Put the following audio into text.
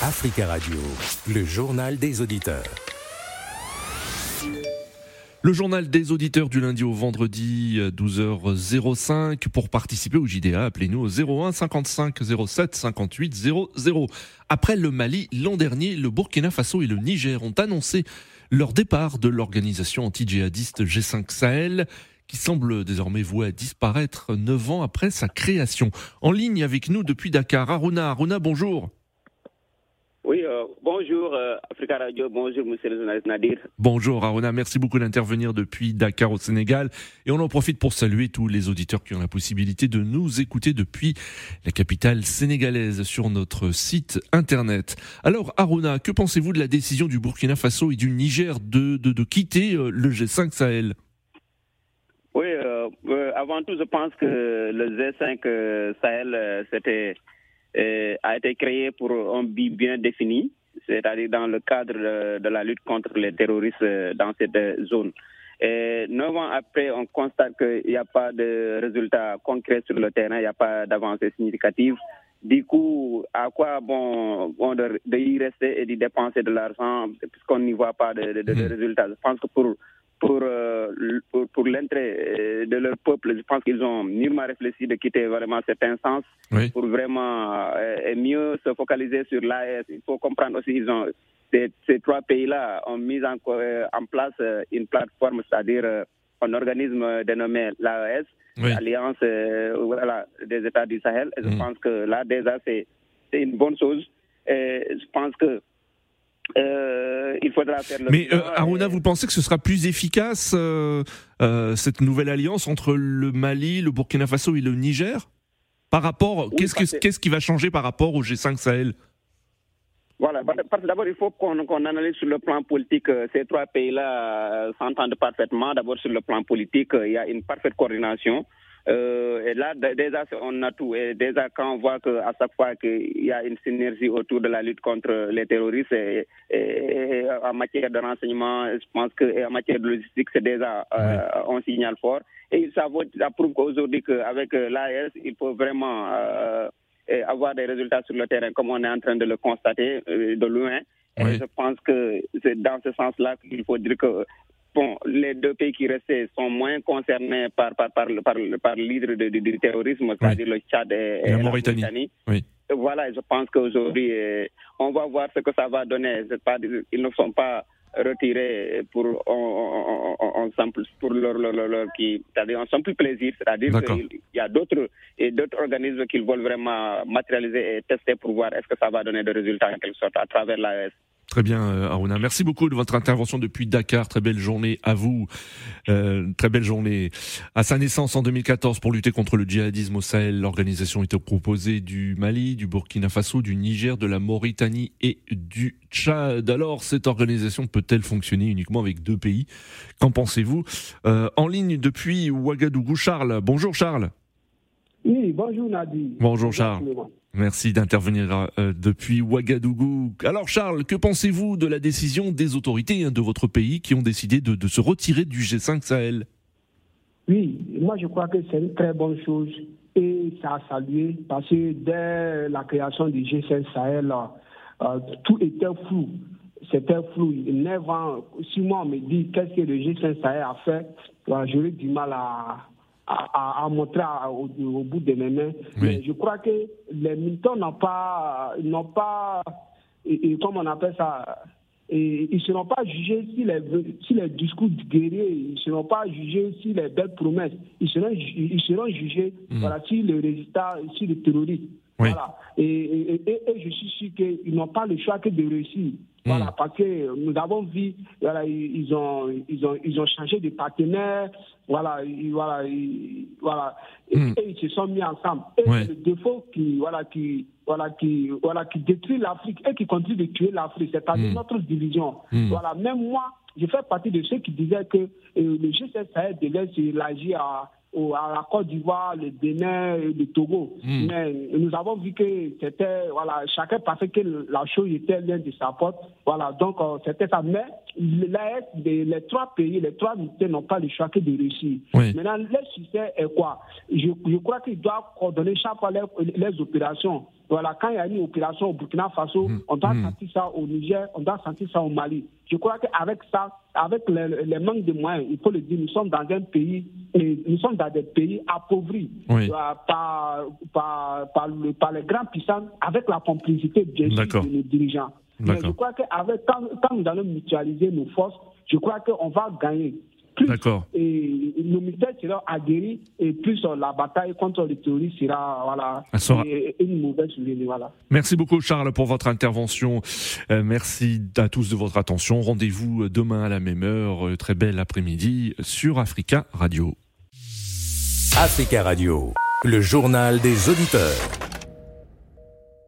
Africa Radio, le journal des auditeurs. Le journal des auditeurs du lundi au vendredi 12h05. Pour participer au JDA, appelez-nous au 01 55 07 58 00. Après le Mali, l'an dernier, le Burkina Faso et le Niger ont annoncé leur départ de l'organisation anti-djihadiste G5 Sahel qui semble désormais vouée à disparaître neuf ans après sa création. En ligne avec nous depuis Dakar, Aruna. Aruna, bonjour. Oui, euh, bonjour euh, Africa Radio, bonjour monsieur le journaliste Nadir. Bonjour Aruna, merci beaucoup d'intervenir depuis Dakar au Sénégal. Et on en profite pour saluer tous les auditeurs qui ont la possibilité de nous écouter depuis la capitale sénégalaise sur notre site internet. Alors Aruna, que pensez-vous de la décision du Burkina Faso et du Niger de, de, de quitter euh, le G5 Sahel? Oui, avant tout je pense que le G5 Sahel c'était euh, a été créé pour un but bien défini, c'est-à-dire dans le cadre de, la lutte contre les terroristes euh, dans cette zone. Et neuf ans après, on constate qu'il n'y a pas de résultats concrets sur le terrain, il n'y a pas d'avancée significative. Du coup, à quoi bon, bon de, y rester et d'y dépenser de l'argent puisqu'on n'y voit pas de, mmh. résultats? Je pense que pour euh, pour, pour, l'intérêt euh, de leur peuple. Je pense qu'ils ont mûrement réfléchi de quitter vraiment cet instance pour vraiment euh, mieux se focaliser sur l'AS. Il faut comprendre aussi qu'ils ont ces, trois pays-là ont mis en, en place une plateforme, c'est-à-dire un organisme dénommé l'AES, l'Alliance voilà, des États du Sahel. Et je mm. pense que là, déjà, c'est une bonne chose. Et je pense que euh, faudra faire le Mais euh, Aruna, vous pensez que ce sera plus efficace euh, cette nouvelle alliance entre le Mali, le Burkina Faso et le Niger Par rapport, qu'est-ce qui va changer par rapport au G5 Sahel? Voilà, d'abord, il faut qu'on analyse sur le plan politique. Ces trois pays-là s'entendent parfaitement. D'abord, sur le plan politique, il y a une parfaite coordination. Euh, et là, déjà, on a tout. Et déjà, quand on voit qu'à chaque fois qu'il y a une synergie autour de la lutte contre les terroristes, et, en matière de renseignement, je pense qu'en matière de logistique, c'est déjà euh, un signal fort. Et ça, ça prouve qu'aujourd'hui, qu'avec euh, l'AS, il faut vraiment avoir des résultats sur le terrain, comme on est en train de le constater de loin. Et je pense que c'est dans ce sens-là qu'il faut dire que bon, les deux pays qui restaient sont moins concernés par, par, par, par, par l'hydre du terrorisme, c'est-à-dire le Tchad et, la Mauritanie. Oui. Voilà, je pense qu'aujourd'hui, euh, on va voir ce que ça va donner. Pas, ils ne sont pas retirés pour on, pour leur, leur, leur, qui c'est-à-dire on plus plaisir c'est-à-dire qu'il y a d'autres et d'autres organismes qu'ils veulent vraiment matérialiser et tester pour voir est-ce que ça va donner des résultats en quelque sorte à travers l'AS. Très bien, euh, Aruna. Merci beaucoup de votre intervention depuis Dakar. Très belle journée à vous. Euh, très belle journée. À sa naissance en 2014 pour lutter contre le djihadisme au Sahel, l'organisation était composée du Mali, du Burkina Faso, du Niger, de la Mauritanie et du Tchad. Alors, cette organisation peut-elle fonctionner uniquement avec deux pays? Qu'en pensez-vous? Euh, En ligne depuis Ouagadougou, Charles. Bonjour Charles. Oui, bonjour Nadi. Bonjour Charles. Merci d'intervenir euh, depuis Ouagadougou. Alors Charles, que pensez-vous de la décision des autorités hein, de votre pays qui ont décidé de, se retirer du G5 Sahel? Oui, moi je crois que c'est une très bonne chose et ça a salué parce que dès la création du G5 Sahel, euh, tout était flou. C'était flou. Neuf ans, si moi on me dit qu'est-ce que le G5 Sahel a fait, j'aurais du mal à, à, à, montrer au, bout de mes mains. Mais je crois que les militants n'ont pas, n'ont pas, et, comme on appelle ça, et ils ne seront pas jugés si les, si les discours guerriers, ils ne seront pas jugés si les belles promesses, ils seront, ils seront jugés hmm. voilà, si le résultat, si le terrorisme. Voilà. Et, et, et, je suis sûr qu'ils n'ont pas le choix que de réussir. Voilà, hmm. parce que nous avons vu, voilà, ils ont, ils ont, ils ont changé de partenaire, voilà, voilà, voilà, hmm. et, ils se sont mis ensemble. Et le défaut qui, voilà, qui, voilà, qui, voilà, qui détruit l'Afrique et qui continue de tuer l'Afrique, c'est-à-dire hmm. notre division. Voilà, même moi, je fais partie de ceux qui disaient que euh, le G7 Sahel devait s'élargir à à la Côte d'Ivoire, le Bénin, le Togo. Hmm. Mais nous avons vu que c'était, voilà, chacun pensait que la chose était l'un de sa porte. Voilà, donc euh, c'était ça. Mais les, les, trois pays, les trois unités n'ont pas le choix que de réussir. Maintenant, le succès est quoi? Je, je crois qu'ils doivent coordonner chaque fois les, les opérations Voilà, quand il y a une opération au Burkina Faso, mm. on doit mm. sentir ça au Niger, on doit sentir ça au Mali. Je crois qu'avec ça, avec les, manques de moyens, il faut le dire, nous sommes dans un pays, nous sommes dans des pays appauvris euh, par, par, par, les grands puissants, avec la complicité de nos dirigeants. Mais je crois qu'avec quand, quand nous allons mutualiser nos forces, je crois qu'on va gagner. D'accord. Et seront aguerris et plus la bataille contre les terroristes sera, voilà, une mauvaise voilà. Merci beaucoup Charles pour votre intervention. Euh, merci à tous de votre attention. Rendez-vous demain à la même heure. Euh, très bel après-midi sur Africa Radio. Africa Radio, le journal des auditeurs.